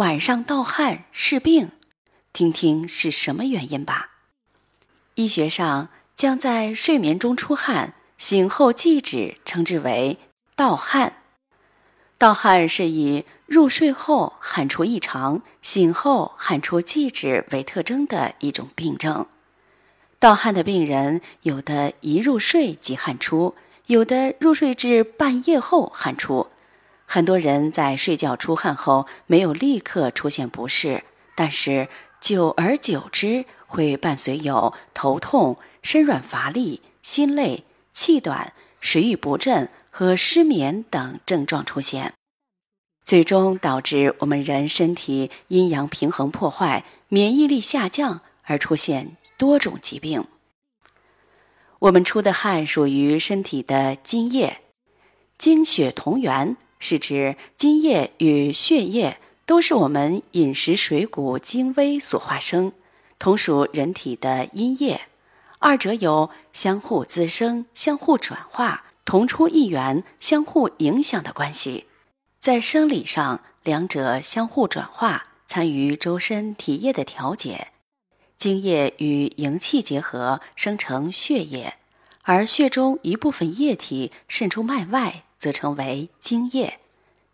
晚上盗汗是病，听听是什么原因吧。医学上将在睡眠中出汗、醒后即止称之为盗汗。盗汗是以入睡后汗出异常、醒后汗出即止为特征的一种病症。盗汗的病人，有的一入睡即汗出，有的入睡至半夜后汗出。很多人在睡觉出汗后没有立刻出现不适，但是久而久之会伴随有头痛、身软乏力、心累、气短、食欲不振和失眠等症状出现，最终导致我们人身体阴阳平衡破坏、免疫力下降，而出现多种疾病。我们出的汗属于身体的津液，精血同源。是指津液与血液都是我们饮食水谷精微所化生，同属人体的阴液，二者有相互滋生、相互转化、同出一源、相互影响的关系。在生理上，两者相互转化，参与周身体液的调节。精液与营气结合，生成血液，而血中一部分液体渗出脉外。则称为精液，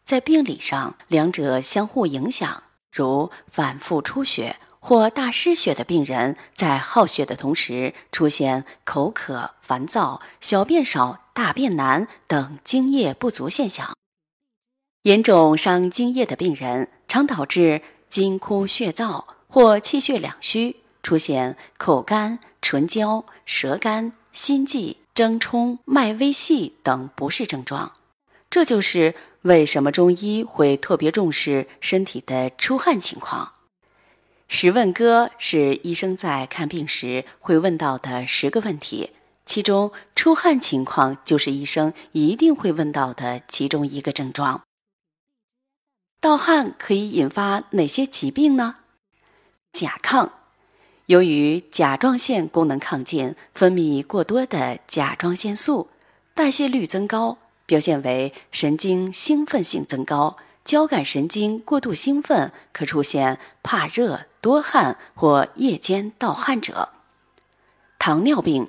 在病理上，两者相互影响。如反复出血或大失血的病人，在耗血的同时，出现口渴、烦躁、小便少、大便难等精液不足现象。严重伤精液的病人，常导致津枯血燥或气血两虚，出现口干、唇焦、舌干、心悸。蒸冲、脉微细等不适症状，这就是为什么中医会特别重视身体的出汗情况。十问歌是医生在看病时会问到的十个问题，其中出汗情况就是医生一定会问到的其中一个症状。盗汗可以引发哪些疾病呢？甲亢。由于甲状腺功能亢进，分泌过多的甲状腺素，代谢率增高，表现为神经兴奋性增高，交感神经过度兴奋，可出现怕热、多汗或夜间盗汗者。糖尿病，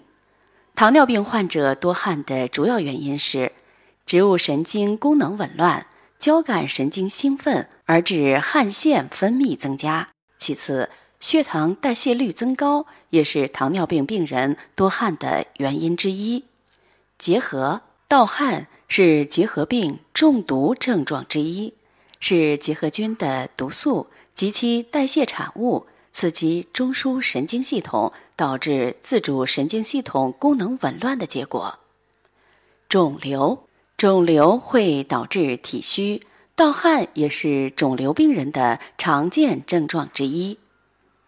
糖尿病患者多汗的主要原因是植物神经功能紊乱，交感神经兴奋而致汗腺分泌增加。其次。血糖代谢率增高也是糖尿病病人多汗的原因之一。结核盗汗是结核病中毒症状之一，是结核菌的毒素及其代谢产物刺激中枢神经系统，导致自主神经系统功能紊乱的结果。肿瘤肿瘤会导致体虚，盗汗也是肿瘤病人的常见症状之一。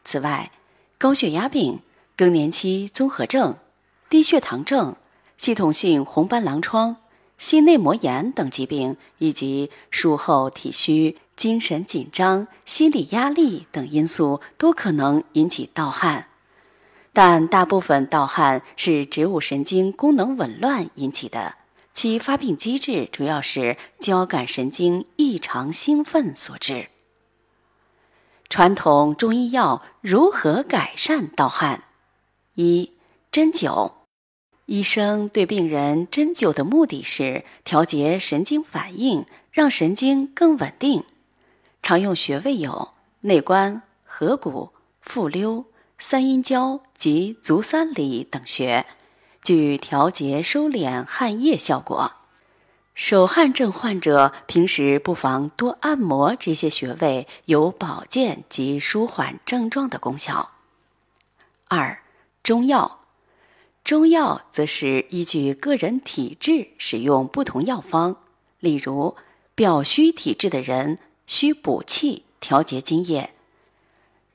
此外，高血压病、更年期综合症、低血糖症、系统性红斑狼疮、心内膜炎等疾病，以及术后体虚、精神紧张、心理压力等因素，都可能引起盗汗。但大部分盗汗是植物神经功能紊乱引起的，其发病机制主要是交感神经异常兴奋所致。传统中医药如何改善盗汗？一针灸，医生对病人针灸的目的是调节神经反应，让神经更稳定。常用穴位有内关、合谷、复溜、三阴交及足三里等穴，具调节收敛汗液效果。手汗症患者平时不妨多按摩这些穴位，有保健及舒缓症状的功效。二、中药，中药则是依据个人体质使用不同药方。例如，表虚体质的人，需补气调节津液。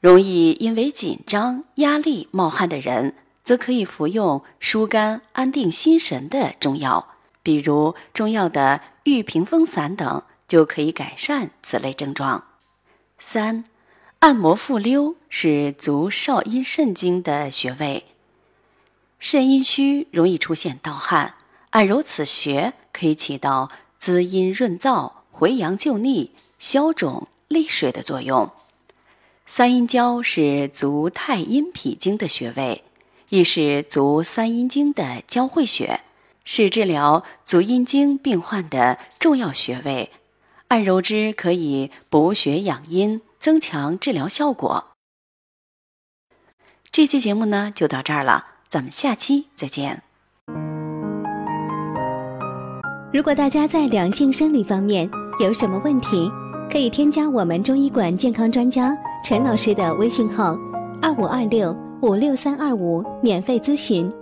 容易因为紧张、压力冒汗的人，则可以服用疏肝、安定心神的中药，比如中药的玉屏风散等，就可以改善此类症状。三、按摩复溜是足少阴肾经的穴位，肾阴虚容易出现盗汗，按揉此穴可以起到滋阴润燥、回阳救逆、消肿利水的作用。三阴交是足太阴脾经的穴位，亦是足三阴经的交汇穴，是治疗足阴经病患的重要穴位。按揉之可以补血养阴，增强治疗效果。这期节目呢就到这儿了，咱们下期再见。如果大家在两性生理方面有什么问题，可以添加我们中医馆健康专家陈老师的微信号：二五二六五六三二五，免费咨询。